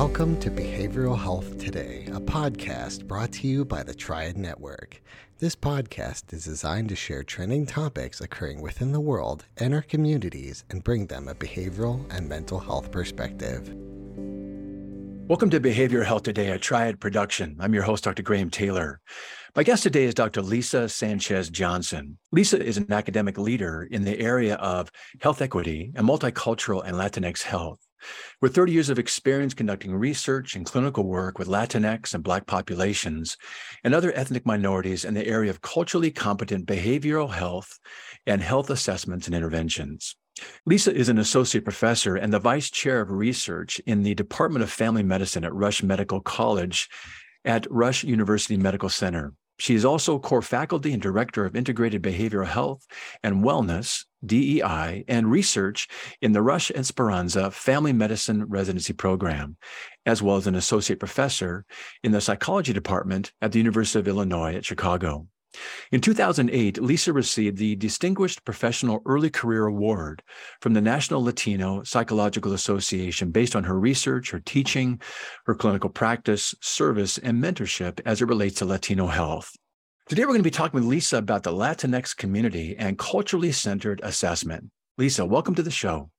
Welcome to Behavioral Health Today, a podcast brought to you by the Triad Network. This podcast is designed to share trending topics occurring within the world and our communities and bring them a behavioral and mental health perspective. Welcome to Behavioral Health Today, a Triad production. I'm your host, Dr. Graham Taylor. My guest today is Dr. Lisa Sanchez Johnson. Lisa is an academic leader in the area of health equity and multicultural and Latinx health. With 30 years of experience conducting research and clinical work with Latinx and Black populations and other ethnic minorities in the area of culturally competent behavioral health and health assessments and interventions. Lisa is an associate professor and the vice chair of research in the Department of Family Medicine at Rush Medical College at Rush University Medical Center. She is also core faculty and director of integrated behavioral health and wellness, DEI, and research in the Rush Esperanza Family Medicine Residency Program, as well as an associate professor in the psychology department at the University of Illinois at Chicago. In 2008, Lisa received the Distinguished Professional Early Career Award from the National Latino Psychological Association based on her research, her teaching, her clinical practice, service, and mentorship as it relates to Latino health. Today, we're going to be talking with Lisa about the Latinx community and culturally centered assessment. Lisa, welcome to the show.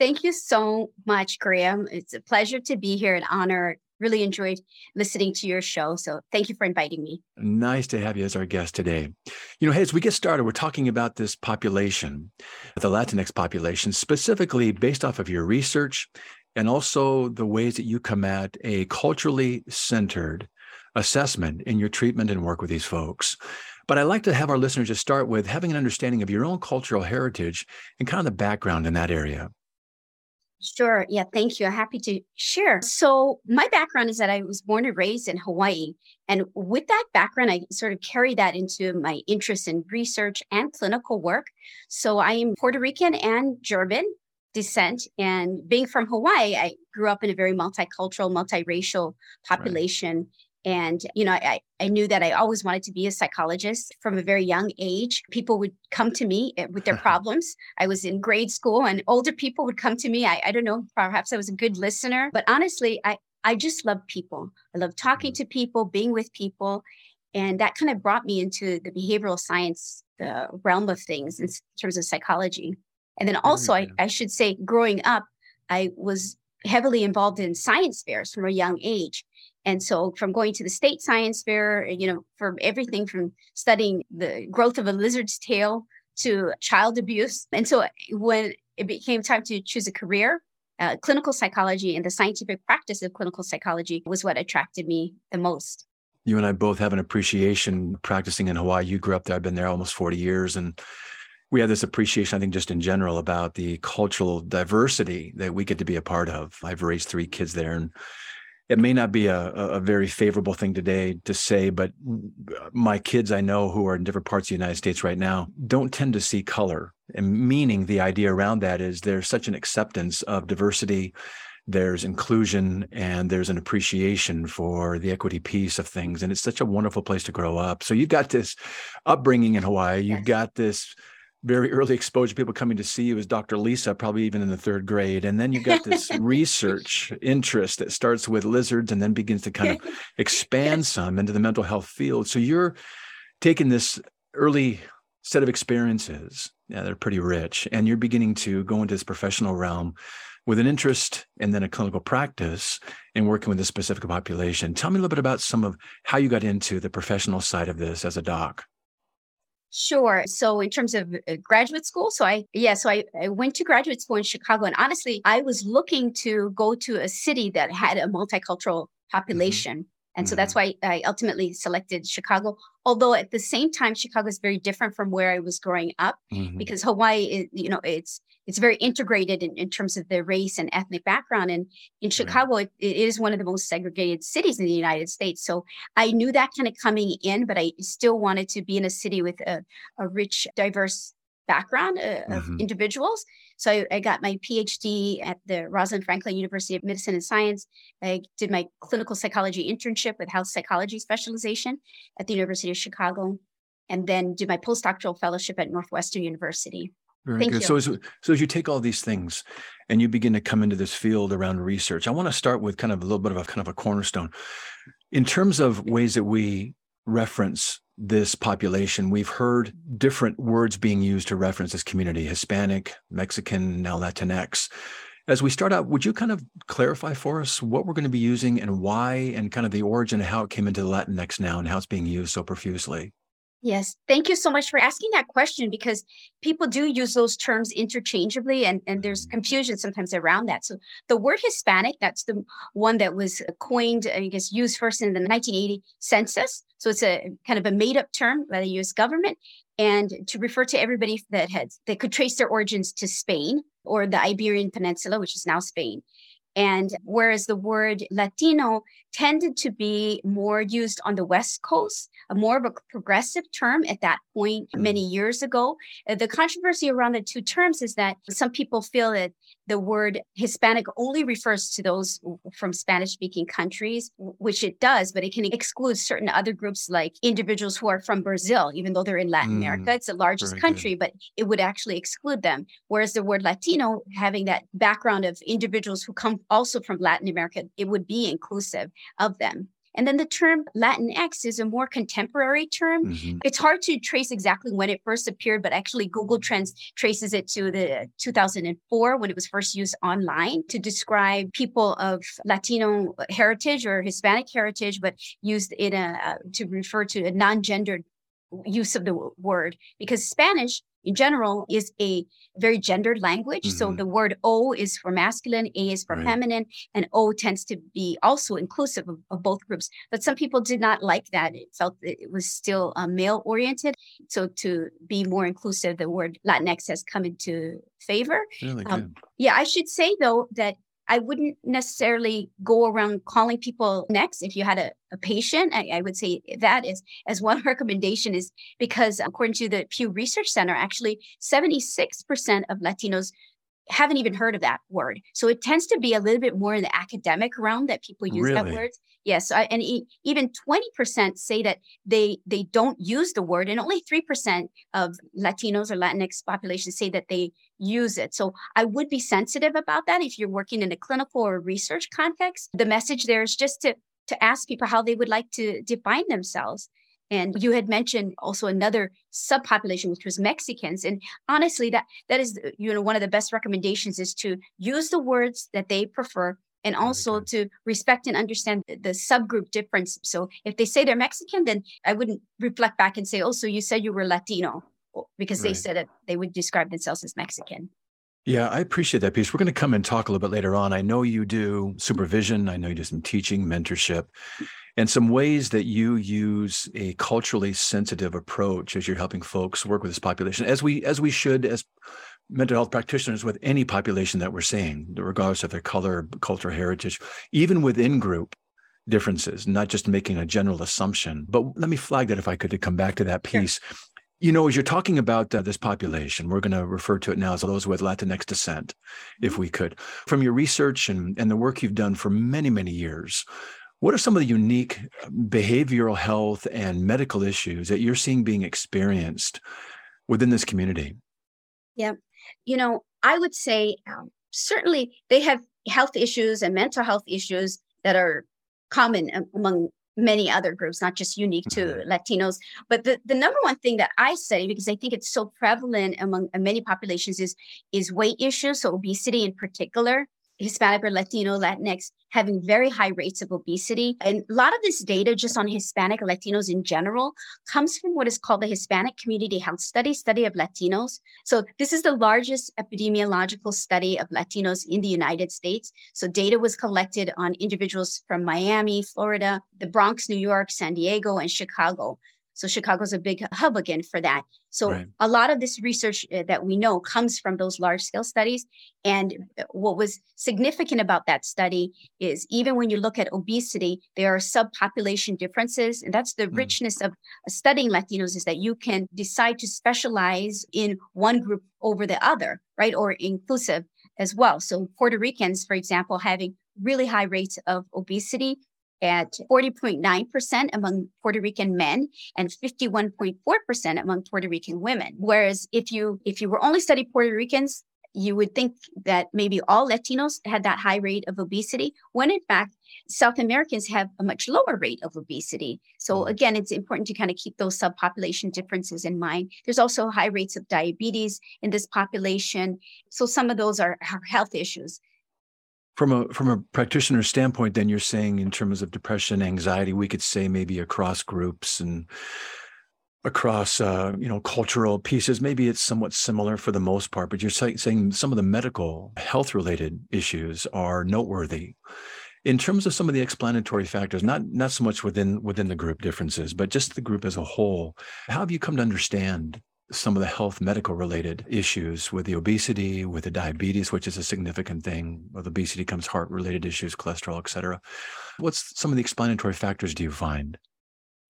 Thank you so much, Graham. It's a pleasure to be here and honor really enjoyed listening to your show. So thank you for inviting me. Nice to have you as our guest today. You know, hey, as we get started, we're talking about this population, the Latinx population, specifically based off of your research and also the ways that you come at a culturally centered assessment in your treatment and work with these folks. But I'd like to have our listeners just start with having an understanding of your own cultural heritage and kind of the background in that area. Sure. Yeah. Thank you. I'm happy to share. So, my background is that I was born and raised in Hawaii. And with that background, I sort of carry that into my interest in research and clinical work. So, I am Puerto Rican and German descent. And being from Hawaii, I grew up in a very multicultural, multiracial population. Right. And, you know, I, I knew that I always wanted to be a psychologist from a very young age. People would come to me eh, with their problems. I was in grade school and older people would come to me. I, I don't know, perhaps I was a good listener, but honestly, I, I just love people. I love talking mm. to people, being with people. And that kind of brought me into the behavioral science the realm of things in terms of psychology. And then also, I, I should say, growing up, I was heavily involved in science fairs from a young age. And so, from going to the state science fair, you know, for everything from studying the growth of a lizard's tail to child abuse. And so, when it became time to choose a career, uh, clinical psychology and the scientific practice of clinical psychology was what attracted me the most. You and I both have an appreciation practicing in Hawaii. You grew up there, I've been there almost 40 years. And we have this appreciation, I think, just in general about the cultural diversity that we get to be a part of. I've raised three kids there and it may not be a, a very favorable thing today to say, but my kids I know who are in different parts of the United States right now don't tend to see color. And meaning the idea around that is there's such an acceptance of diversity, there's inclusion, and there's an appreciation for the equity piece of things. And it's such a wonderful place to grow up. So you've got this upbringing in Hawaii, you've yes. got this very early exposure people coming to see you as dr lisa probably even in the third grade. And then you've got this research interest that starts with lizards and then begins to kind of expand some into the mental health field. So you're taking this early set of experiences yeah, they're pretty rich and you're beginning to go into this professional realm with an interest and then a clinical practice in working with a specific population. Tell me a little bit about some of how you got into the professional side of this as a doc Sure. So in terms of uh, graduate school, so I yeah, so I, I went to graduate school in Chicago, and honestly, I was looking to go to a city that had a multicultural mm-hmm. population. Mm-hmm. And so that's mm-hmm. why I ultimately selected Chicago. Although at the same time, Chicago is very different from where I was growing up mm-hmm. because Hawaii, is, you know, it's it's very integrated in, in terms of the race and ethnic background. And in Chicago, it, it is one of the most segregated cities in the United States. So I knew that kind of coming in, but I still wanted to be in a city with a, a rich, diverse background uh, of mm-hmm. individuals. So I, I, got my PhD at the Rosalind Franklin University of Medicine and Science. I did my clinical psychology internship with health psychology specialization at the University of Chicago, and then did my postdoctoral fellowship at Northwestern University. Very Thank good. You. So as so as you take all these things and you begin to come into this field around research, I want to start with kind of a little bit of a kind of a cornerstone. In terms of ways that we reference this population, we've heard different words being used to reference this community Hispanic, Mexican, now Latinx. As we start out, would you kind of clarify for us what we're going to be using and why, and kind of the origin of how it came into Latinx now and how it's being used so profusely? Yes, thank you so much for asking that question because people do use those terms interchangeably and, and there's mm-hmm. confusion sometimes around that. So the word Hispanic, that's the one that was coined, I guess, used first in the 1980 census. So it's a kind of a made up term by the US government and to refer to everybody that had that could trace their origins to Spain or the Iberian Peninsula, which is now Spain. And whereas the word Latino tended to be more used on the West Coast, a more of a progressive term at that point many mm. years ago. Uh, the controversy around the two terms is that some people feel that the word Hispanic only refers to those from Spanish speaking countries, which it does, but it can exclude certain other groups like individuals who are from Brazil, even though they're in Latin mm, America. It's the largest country, good. but it would actually exclude them. Whereas the word Latino, having that background of individuals who come also from Latin America, it would be inclusive of them. And then the term Latinx is a more contemporary term. Mm-hmm. It's hard to trace exactly when it first appeared, but actually Google Trends traces it to the 2004 when it was first used online to describe people of Latino heritage or Hispanic heritage, but used in a uh, to refer to a non-gendered use of the word because Spanish in general is a very gendered language. Mm-hmm. So the word O is for masculine, A is for right. feminine, and O tends to be also inclusive of, of, both groups. But some people did not like that. It felt it was still uh, male oriented. So to be more inclusive, the word Latinx has come into favor. Really um, yeah, I should say though that I wouldn't necessarily go around calling people next. If you had a, a patient, I, I, would say that is as one recommendation is because according to the Pew Research Center, actually 76% of Latinos haven't even heard of that word. So it tends to be a little bit more in the academic realm that people use really? that word. Yes, I, and e- even 20% say that they they don't use the word, and only 3% of Latinos or Latinx population say that they use it. So I would be sensitive about that if you're working in a clinical or research context. The message there is just to to ask people how they would like to define themselves. And you had mentioned also another subpopulation, which was Mexicans. And honestly, that that is you know one of the best recommendations is to use the words that they prefer and also okay. to respect and understand the, the, subgroup difference. So if they say they're Mexican, then I wouldn't reflect back and say, oh, so you said you were Latino because right. they said that they would describe themselves as Mexican. Yeah, I appreciate that piece. We're going to come and talk a little bit later on. I know you do supervision. I know you do some teaching, mentorship, and some ways that you use a culturally sensitive approach as you're helping folks work with this population, as we as we should as mental health practitioners with any population that we're seeing, regardless of their color, culture, heritage, even within group differences, not just making a general assumption. But let me flag that if I could to come back to that piece. Sure. You know, as you're talking about uh, this population, we're going to refer to it now as those with Latinx descent, if mm-hmm. we could. From your research and, and the work you've done for many, many years, what are some of the unique behavioral health and medical issues that you're seeing being experienced within this community? Yeah. You know, I would say um, certainly they have health issues and mental health issues that are common among many other groups, not just unique to mm-hmm. Latinos. But the, the number one thing that I study, because I think it's so prevalent among many populations, is is weight issues, so obesity in particular. Hispanic or Latino, Latinx having very high rates of obesity. And a lot of this data just on Hispanic Latinos in general comes from what is called the Hispanic Community Health Study, study of Latinos. So this is the largest epidemiological study of Latinos in the United States. So data was collected on individuals from Miami, Florida, the Bronx, New York, San Diego, and Chicago. So Chicago's a big hub again for that. So right. a lot of this research uh, that we know comes from those large scale studies. And uh, what was significant about that study is even when you look at obesity, there are subpopulation differences. And that's the mm. richness of studying Latinos is that you can decide to specialize in one group over the other, right? Or inclusive as well. So Puerto Ricans, for example, having really high rates of obesity at 40.9% among Puerto Rican men and 51.4% among Puerto Rican women. Whereas if you if you were only studying Puerto Ricans, you would think that maybe all Latinos had that high rate of obesity, when in fact, South Americans have a much lower rate of obesity. So, mm-hmm. again, it's important to kind of keep those subpopulation differences in mind. There's also high rates of diabetes in this population. So, some of those are, are health issues. From a from a practitioner standpoint, then you're saying in terms of depression, anxiety, we could say maybe across groups and across uh, you know cultural pieces maybe it's somewhat similar for the most part but you're say, saying some of the medical health related issues are noteworthy. In terms of some of the explanatory factors not not so much within within the group differences but just the group as a whole how have you come to understand some of the health medical related issues with the obesity with the diabetes which is a significant thing with obesity comes heart related issues cholesterol et cetera what's some of the explanatory factors do you find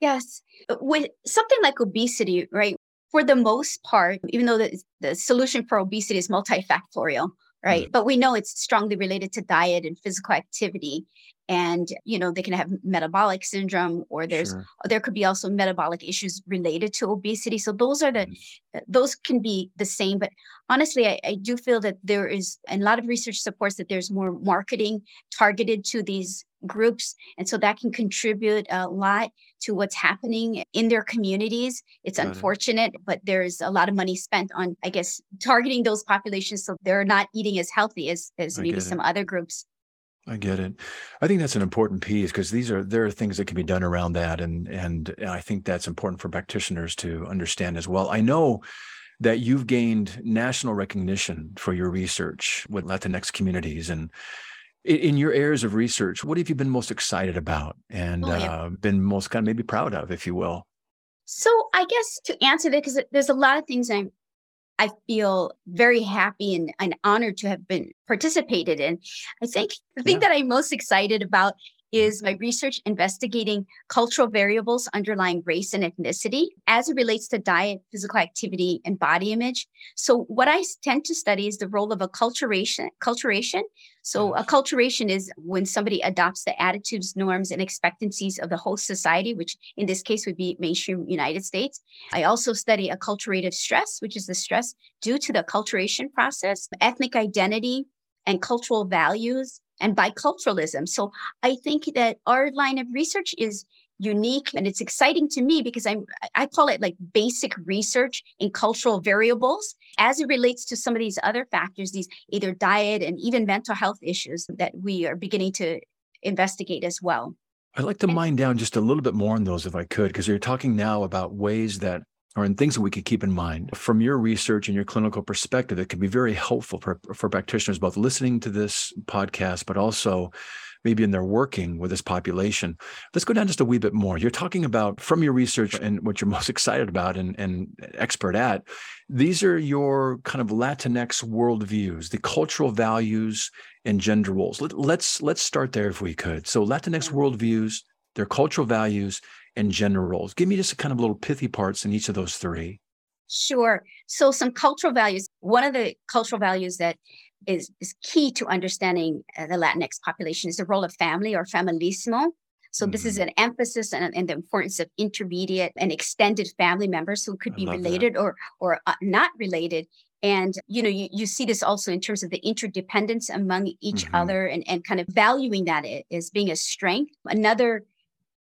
Yes. With something like obesity, right? For the most part, even though the, the solution for obesity is multifactorial, right? Mm-hmm. But we know it's strongly related to diet and physical activity. And, you know, they can have metabolic syndrome or there's, sure. there could be also metabolic issues related to obesity. So those are the, mm-hmm. those can be the same. But honestly, I, I do feel that there is, and a lot of research supports that there's more marketing targeted to these groups. And so that can contribute a lot to what's happening in their communities. It's Got unfortunate, it. but there's a lot of money spent on, I guess, targeting those populations so they're not eating as healthy as, as maybe some other groups. I get it. I think that's an important piece because these are there are things that can be done around that, and and I think that's important for practitioners to understand as well. I know that you've gained national recognition for your research with Latinx communities, and in your areas of research, what have you been most excited about and oh, yeah. uh, been most kind of maybe proud of, if you will? So I guess to answer that, because there's a lot of things I'm, I feel very happy and, and honored to have been participated in. I think the thing yeah. that I'm most excited about is my research investigating cultural variables underlying race and ethnicity as it relates to diet, physical activity, and body image. So, what I tend to study is the role of acculturation. Culturation. So, mm-hmm. acculturation is when somebody adopts the attitudes, norms, and expectancies of the host society, which in this case would be mainstream United States. I also study acculturative stress, which is the stress due to the acculturation process, ethnic identity, and cultural values and biculturalism. So I think that our line of research is unique and it's exciting to me because I'm I call it like basic research in cultural variables as it relates to some of these other factors, these either diet and even mental health issues that we are beginning to investigate as well. I'd like to mine down just a little bit more on those if I could, because you're talking now about ways that or in things that we could keep in mind. From your research and your clinical perspective that can be very helpful for, for practitioners both listening to this podcast but also maybe in their working with this population. Let's go down just a wee bit more. You're talking about from your research and what you're most excited about and, and expert at these are your kind of latinx worldviews the cultural values and gender roles. Let, let's let's start there if we could. So latinx worldviews their cultural values and gender roles. Give me just a kind of little pithy parts in each of those three. Sure. So, some cultural values. One of the cultural values that is, is key to understanding uh, the Latinx population is the role of family or familismo. So, mm-hmm. this is mm-hmm. an emphasis on, on, the importance of intermediate and extended family members who could be related that. or or uh, not related. And you know, you, you see this also in terms of the interdependence among each mm-hmm. other and, and kind of valuing that as being a strength. Another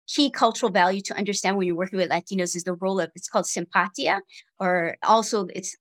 key cultural value to understand when you're working with Latinos is the role of it's called simpatia, or also it's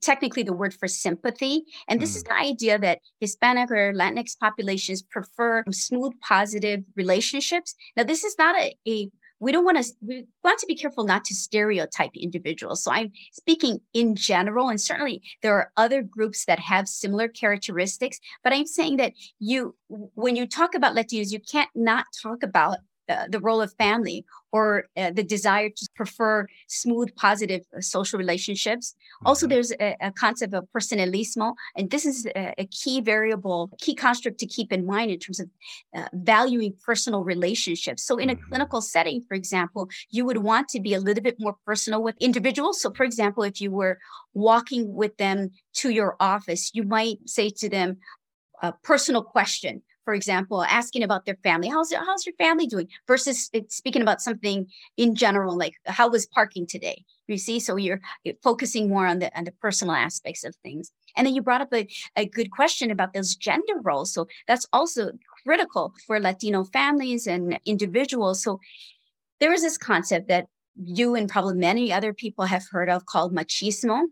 technically the word for sympathy. And this mm. is the idea that Hispanic or Latinx populations prefer smooth, positive relationships. Now, this is not a, a we don't want to we want to be careful not to stereotype individuals so i'm speaking in general and certainly there are other groups that have similar characteristics but i'm saying that you when you talk about latinos you can't not talk about uh, the role of family or uh, the desire to prefer smooth, positive uh, social relationships. Mm-hmm. Also, there's a, a, concept of personalismo, and this is a, a, key variable, key construct to keep in mind in terms of uh, valuing personal relationships. So, in mm-hmm. a clinical setting, for example, you would want to be a little bit more personal with individuals. So, for example, if you were walking with them to your office, you might say to them, a personal question for example, asking about their family. How's how's your family doing? Versus speaking about something in general, like how was parking today? You see, so you're, focusing more on the on the personal aspects of things. And then you brought up a, a good question about those gender roles. So that's also critical for Latino families and individuals. So there is this concept that you and probably many other people have heard of called machismo.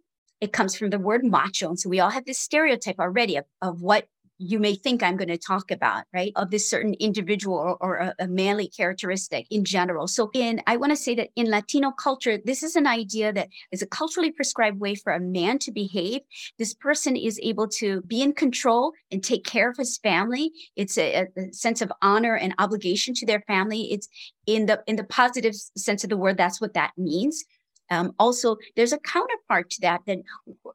It comes from the word macho. And so we all have this stereotype already of, of what you may think I'm going to talk about, right? Of this certain individual or, or a, a, manly characteristic in general. So, in I want to say that in Latino culture, this is an idea that is a culturally prescribed way for a man to behave. This person is able to be in control and take care of his family. It's a, a sense of honor and obligation to their family. It's in the in the positive sense of the word. That's what that means. Um, also, there's a counterpart to that that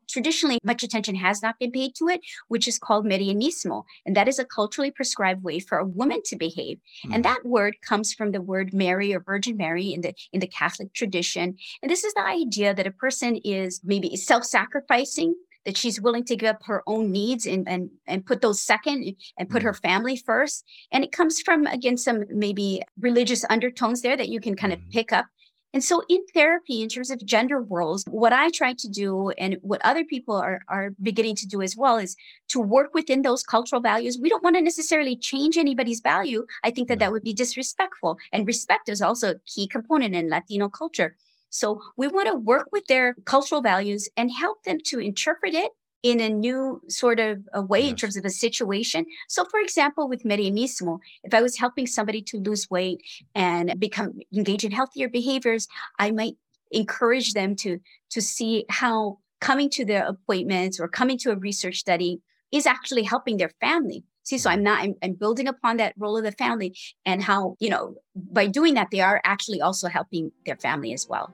traditionally much attention has not been paid to it, which is called marianismo. And that is a culturally prescribed way for a woman to behave. Mm. And hmm. that word comes from the word Mary or Virgin Mary in the in the Catholic tradition. And this is the idea that a person is maybe self-sacrificing that she's willing to give up her own needs and and, and put those second and put her family first. And it comes from again some maybe religious undertones there that you can kind of mm. pick up and so in therapy, in terms of gender roles, what I try to do and what other people are, are beginning to do as well is to work within those cultural values. We don't want to necessarily change anybody's value. I think that that would be disrespectful. And respect is also a key component in Latino culture. So we want to work with their cultural values and help them to interpret it in a new sort of a way yes. in terms of a situation. So, for example, with Marianismo, if I was helping somebody to lose weight and become engage in healthier behaviors, I might encourage them to to see how coming to their appointments or coming to a research study is actually helping their family. See, so I'm mm-hmm. not, I'm, I'm building upon that role of the family and how, you know, by doing that, they are actually also helping their family as well.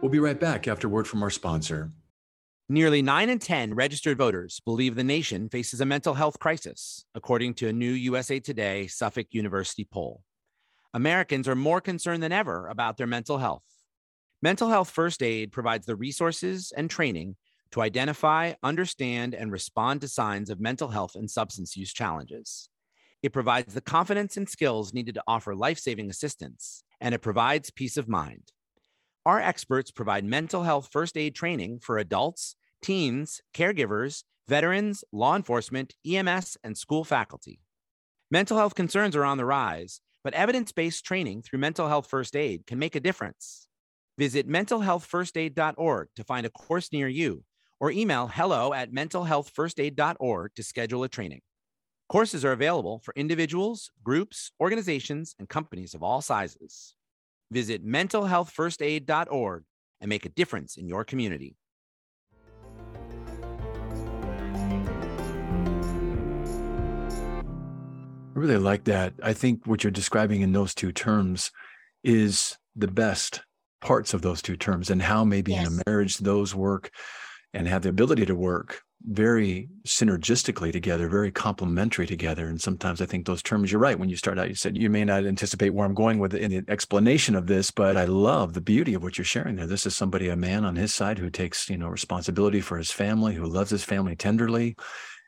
We'll be right back after word from our sponsor. Nearly 9 in 10 registered voters believe the nation faces a mental health crisis, according to a new USA Today Suffolk University poll. Americans are more concerned than ever about their mental health. Mental Health First Aid provides the resources and training to identify, understand, and respond to signs of mental health and substance use challenges. It provides the confidence and skills needed to offer life saving assistance, and it provides peace of mind. Our experts provide mental health first aid training for adults, teens, caregivers, veterans, law enforcement, EMS, and school faculty. Mental health concerns are on the rise, but evidence based training through mental health first aid can make a difference. Visit mentalhealthfirstaid.org to find a course near you or email hello at mentalhealthfirstaid.org to schedule a training. Courses are available for individuals, groups, organizations, and companies of all sizes. Visit mentalhealthfirstaid.org and make a difference in your community. I really like that. I think what you're describing in those two terms is the best parts of those two terms and how maybe yes. in a marriage those work and have the ability to work very synergistically together, very complementary together. And sometimes I think those terms, you're right. When you start out, you said you may not anticipate where I'm going with the explanation of this, but I love the beauty of what you're sharing there. This is somebody, a man on his side who takes, you know, responsibility for his family, who loves his family tenderly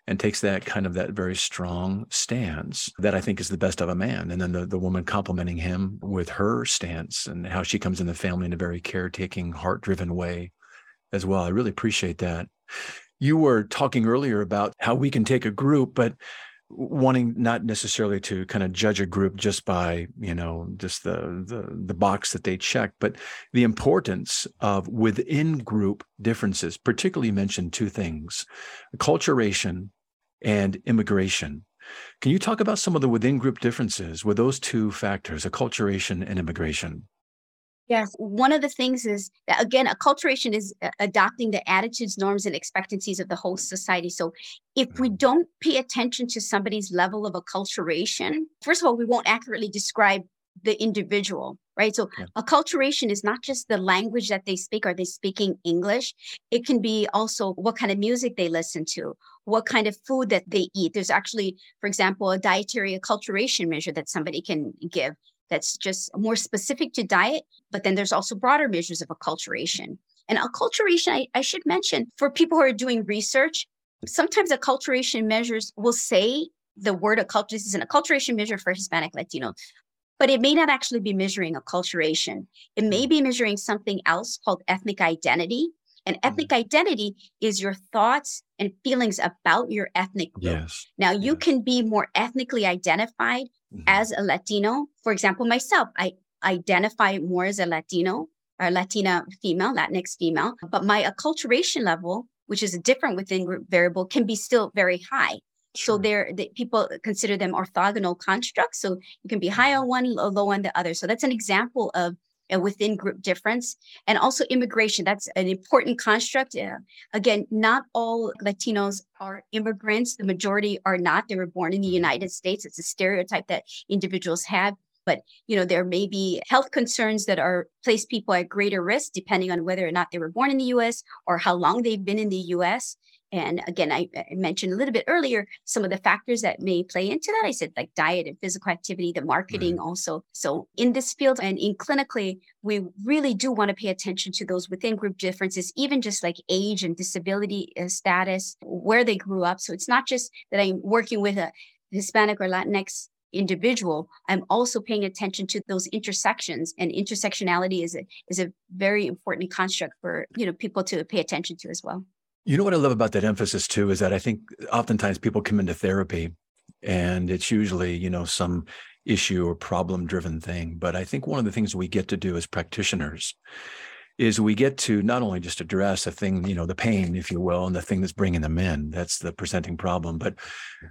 and takes that kind of that very strong stance that I think is the best of a man. And then the, the woman complimenting him with her stance and how she comes in the family in a very caretaking, heart driven way as well. I really appreciate that you were talking earlier about how we can take a group, but wanting not necessarily to kind of judge a group just by you know just the the, the box that they check but the importance of within group differences. Particularly mentioned two things acculturation and immigration. Can you talk about some of the within group differences with those two factors acculturation and immigration Yes. One of the things is, that, again, acculturation is uh, adopting the attitudes, norms, and expectancies of the whole society. So if we mm-hmm. don't pay attention to somebody's level of acculturation, first of all, we won't accurately describe the individual, right? So yeah. acculturation is not just the language that they speak. Are they speaking English? It can be also what kind of music they listen to, what kind of food that they eat. There's actually, for example, a dietary acculturation measure that somebody can give that's just more specific to diet. But then there's also broader measures of acculturation. And acculturation, I, I should mention for people who are doing research, sometimes acculturation measures will say the word acculturation this is an acculturation measure for Hispanic Latino, but it may not actually be measuring acculturation. It may be measuring something else called ethnic identity. And mm-hmm. ethnic mm-hmm. identity is your thoughts and feelings about your ethnic group. Yes. Now, you yes. can be more ethnically identified mm-hmm. as a Latino. For example, myself, I identify more as a Latino or Latina female, Latinx female, but my acculturation level, which is a different within group variable, can be still very high. Sure. So they're they, people consider them orthogonal constructs. So you can be high on one, low on the other. So that's an example of a within group difference. And also immigration. That's an important construct. Again, not all Latinos are immigrants. The majority are not. They were born in the United States. It's a stereotype that individuals have but you know there may be health concerns that are place people at greater risk depending on whether or not they were born in the US or how long they've been in the US and again I, I, mentioned a little bit earlier some of the factors that may play into that. I said like diet and physical activity the marketing right. also. So in this field and in clinically we really do want to pay attention to those within group differences even just like age and disability uh, status where they grew up. So it's not just that i'm working with a hispanic or latinx individual i'm also paying attention to those intersections. And intersectionality is a is a very important construct for you know people to pay attention to as well you know what i love about that emphasis too is that i think oftentimes people come into therapy and it's usually you know some issue or problem driven thing. But i think one of the things we get to do as practitioners is we get to not only just address a thing, you know, the pain, if you will, and the thing that's bringing them in, that's the presenting problem, but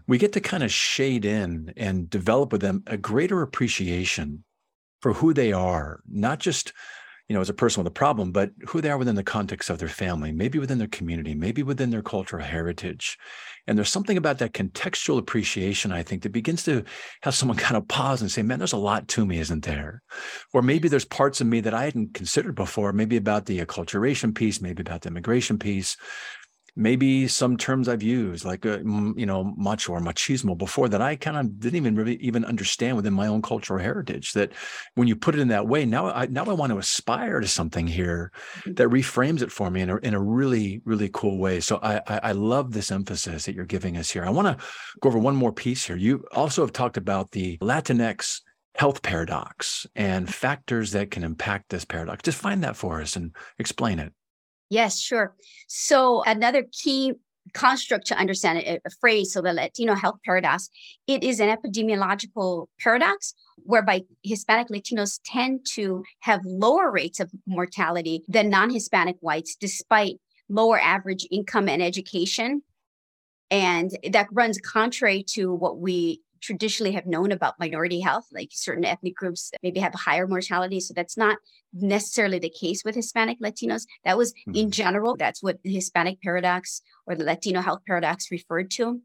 we get to kind of shade in and develop with them a greater appreciation for who they are, not just you know, as a person with a problem, but who they are within the context of their family, maybe within their community, maybe within their cultural heritage. And there's something about that contextual appreciation, I think, that begins to have someone kind of pause and say, man, there's a lot to me, isn't there? Or maybe there's parts of me that I hadn't considered before, maybe about the acculturation piece, maybe about the immigration piece, maybe some terms I've used, like uh, you know, macho or machismo, before that I kind of didn't even really even understand within my own cultural heritage. That when you put it in that way, now I now I want to aspire to something here mm-hmm. that reframes it for me in a in a really really cool way. So I I, I love this emphasis that you're giving us here. I want to go over one more piece here. You also have talked about the Latinx health paradox and factors that can impact this paradox. Just find that for us and explain it. Yes, sure. So another key construct to understand a, a phrase, so the Latino health paradox, it is an epidemiological paradox whereby Hispanic Latinos tend to have lower rates of mortality than non-Hispanic whites, despite lower average income and education. And that runs contrary to what we traditionally have known about minority health, like certain ethnic groups maybe have higher mortality. So that's not necessarily the case with Hispanic Latinos. That was mm-hmm. in general, that's what the Hispanic paradox or the Latino health paradox referred to.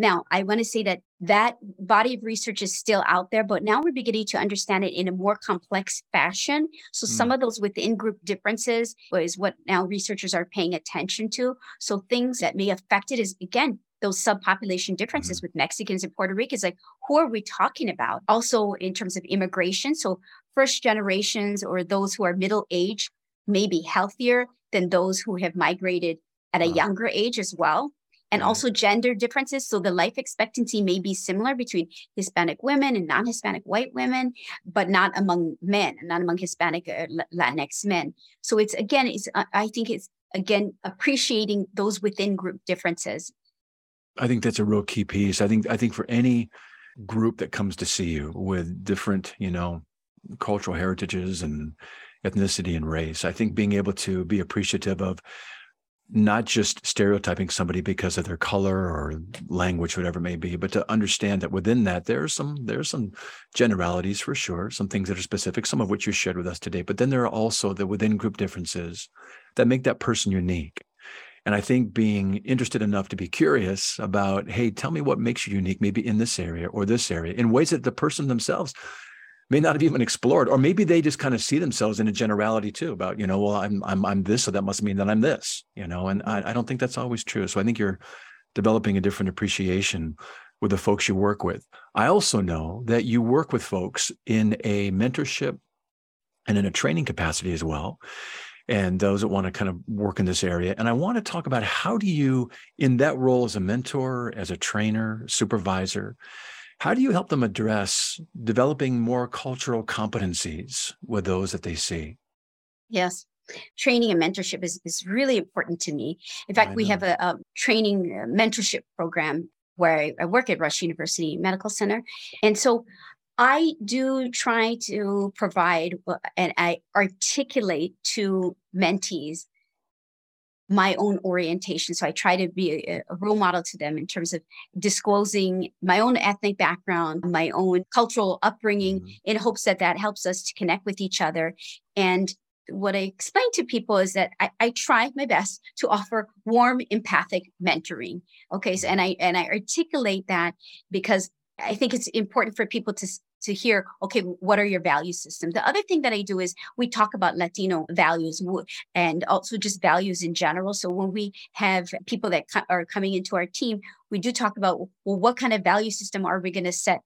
Now, I want to say that that body of research is still out there, but now we're beginning to understand it in a more complex fashion. So mm. some of those within group differences is what now researchers are paying attention to. So things that may affect it is again those subpopulation differences mm-hmm. with Mexicans and Puerto Ricans. Like, who are we talking about? Also, in terms of immigration. So, first generations or those who are middle age may be healthier than those who have migrated at a wow. younger age as well. And right. also gender differences. So the life expectancy may be similar between Hispanic women and non Hispanic white women, but not among men, not among Hispanic uh, or Latinx men. So it's again, it's, uh, I think it's again appreciating those within group differences I think that's a real key piece. I think I think for any group that comes to see you with different, you know, cultural heritages and ethnicity and race, I think being able to be appreciative of not just stereotyping somebody because of their color or language, whatever it may be, but to understand that within that there's some there's some generalities for sure, some things that are specific, some of which you shared with us today. But then there are also the within group differences that make that person unique. And I think being interested enough to be curious about, hey, tell me what makes you unique, maybe in this area or this area, in ways that the person themselves may not have even explored, or maybe they just kind of see themselves in a generality too about, you know, well, I'm I'm I'm this, so that must mean that I'm this, you know. And I, I don't think that's always true. So I think you're developing a different appreciation with the folks you work with. I also know that you work with folks in a mentorship and in a training capacity as well. And those that want to kind of work in this area. And I want to talk about how do you, in that role as a mentor, as a trainer, supervisor, how do you help them address developing more cultural competencies with those that they see? Yes. Training and mentorship is, is really important to me. In fact, we have a, a training uh, mentorship program where I, I work at Rush University Medical Center. And so I do try to provide and I articulate to mentees my own orientation. So I try to be a, a, role model to them in terms of disclosing my own ethnic background, my own cultural upbringing, mm-hmm. in hopes that that helps us to connect with each other. And what I explain to people is that I, I try my best to offer warm, empathic mentoring. Okay, so and I and I articulate that because I think it's important for people to to hear, okay, what are your value systems? The other thing that I do is we talk about Latino values and also just values in general. So when we have people that are coming into our team, we do talk about, well, what kind of value system are we going to set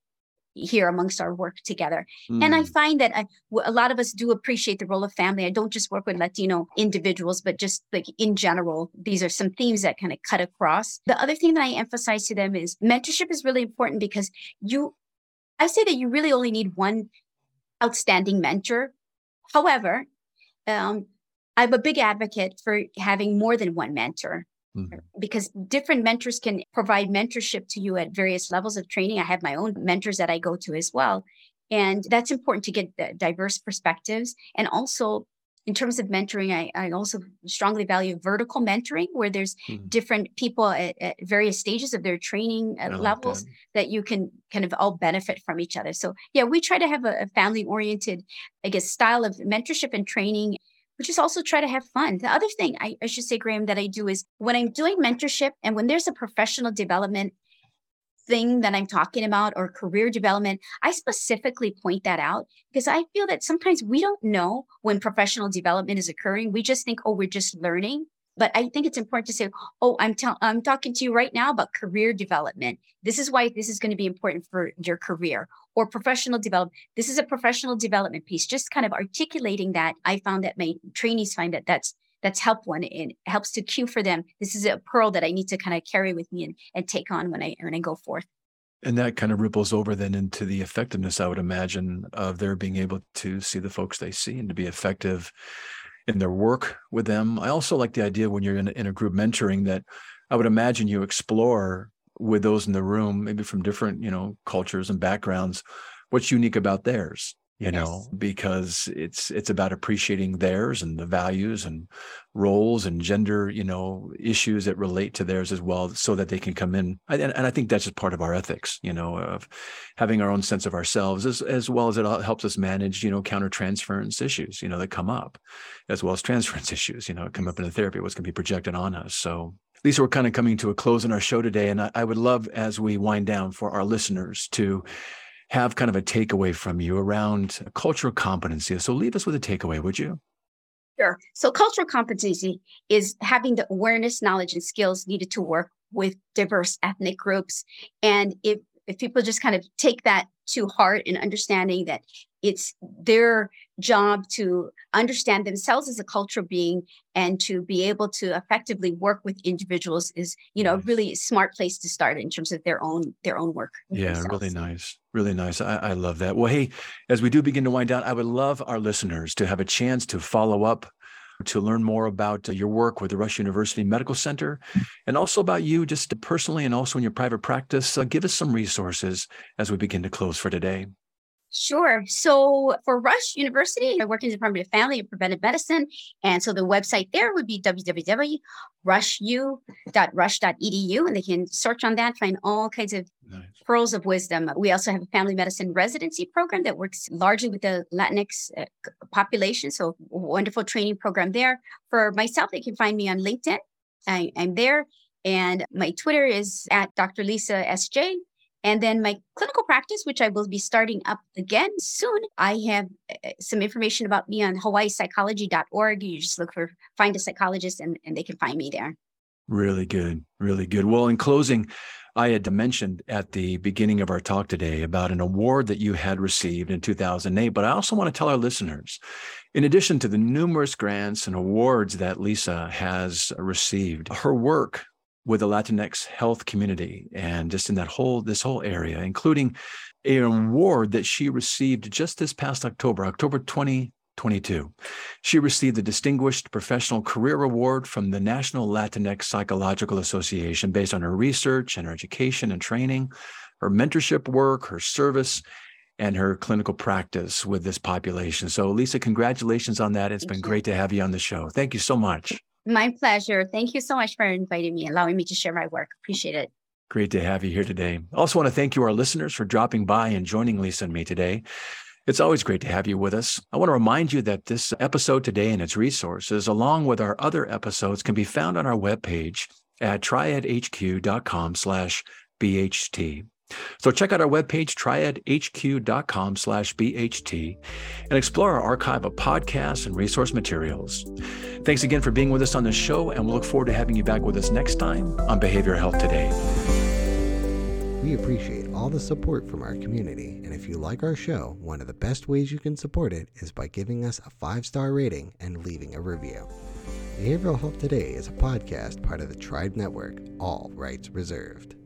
here amongst our work together. Mm. And I mm. find that I, a lot of us do appreciate the role of family. I don't just work with Latino individuals, but just like in general, these are some themes that kind of cut across. The other thing that I emphasize to them is mentorship is really important because you I say that you really only need one outstanding mentor. However, um, I'm a big advocate for having more than one mentor. Mm-hmm. Because different mentors can provide mentorship to you at various levels of training. I have my own mentors that I go to as well. And that's important to get diverse perspectives and also in terms of mentoring, I, I also strongly value vertical mentoring, where there's mm-hmm. different people at, at, various stages of their training uh, levels that. that. you can kind of all benefit from each other. So, yeah, we try to have a, a family oriented, I guess, style of mentorship and training, which is also try to have fun. The other thing I, I should say, Graham, that I do is when I'm doing mentorship and when there's a professional development thing that I'm talking about or career development, I specifically point that out because I feel that sometimes we don't know when professional development is occurring. We just think, oh, we're just learning. But I think it's important to say, oh, I'm, ta- I'm talking to you right now about career development. This is why this is going to be important for your career or professional development. This is a professional development piece. Just kind of articulating that. I found that my trainees find that that's that's helpful and it helps to cue for them. This is a pearl that I need to kind of carry with me and, and take on when I when I go forth. And that kind of ripples over then into the effectiveness, I would imagine, of their being able to see the folks they see and to be effective in their work with them. I also like the idea when you're in in a group mentoring that I would imagine you explore with those in the room, maybe from different, you know, cultures and backgrounds, what's unique about theirs you yes. know because it's it's about appreciating theirs and the values and roles and gender you know issues that relate to theirs as well so that they can come in and, and i think that's just part of our ethics you know of having our own sense of ourselves as, as well as it helps us manage you know counter transference issues you know that come up as well as transference issues you know come up in the therapy what's going to be projected on us so Lisa, we're kind of coming to a close in our show today, and I, I would love, as we wind down, for our listeners to have kind of a takeaway from you around cultural competency. So leave us with a takeaway, would you? Sure. So cultural competency is having the awareness, knowledge, and skills needed to work with diverse ethnic groups. And if if people just kind of take that to heart and understanding that it's their job to understand themselves as a cultural being and to be able to effectively work with individuals is you know nice. really smart place to start in terms of their own their own work yeah themselves. really nice really nice I, I love that well hey as we do begin to wind down i would love our listeners to have a chance to follow up to learn more about uh, your work with the Rush University Medical Center and also about you just personally and also in your private practice. Uh, give us some resources as we begin to close for today. Sure. So for Rush University, I work in the Department of Family and Preventive Medicine. And so the website there would be www.rushu.rush.edu. And they can search on that, find all kinds of nice. pearls of wisdom. We also have a family medicine residency program that works largely with the Latinx uh, population. So wonderful training program there. For myself, they can find me on LinkedIn. I, I'm there. And my Twitter is at Dr. Lisa SJ. And then my clinical practice, which I will be starting up again soon, I have uh, some information about me on hawaiipsychology.org. You just look for find a psychologist and, and they can find me there. Really good. Really good. Well, in closing, I had mentioned at the beginning of our talk today about an award that you had received in 2008, but I also want to tell our listeners, in addition to the numerous grants and awards that Lisa has received, her work with the Latinx health community and just in that whole this whole area, including an award that she received just this past October, October 2022. She received the Distinguished Professional Career Award from the National Latinx Psychological Association based on her research and her education and training, her mentorship work, her service, and her clinical practice with this population. So, Lisa, congratulations on that. It's Thank been you. great to have you on the show. Thank you so much. My pleasure. Thank you so much for inviting me, allowing me to share my work. Appreciate it. Great to have you here today. Also want to thank you, our listeners, for dropping by and joining Lisa and me today. It's always great to have you with us. I want to remind you that this episode today and its resources, along with our other episodes, can be found on our webpage at triadhq.com slash BHT. So check out our webpage, triadhq.com slash BHT, and explore our archive of podcasts and resource materials. Thanks again for being with us on the show, and we'll look forward to having you back with us next time on Behavioral Health Today. We appreciate all the support from our community, and if you like our show, one of the best ways you can support it is by giving us a five star rating and leaving a review. Behavioral Health Today is a podcast part of the Tribe Network, all rights reserved.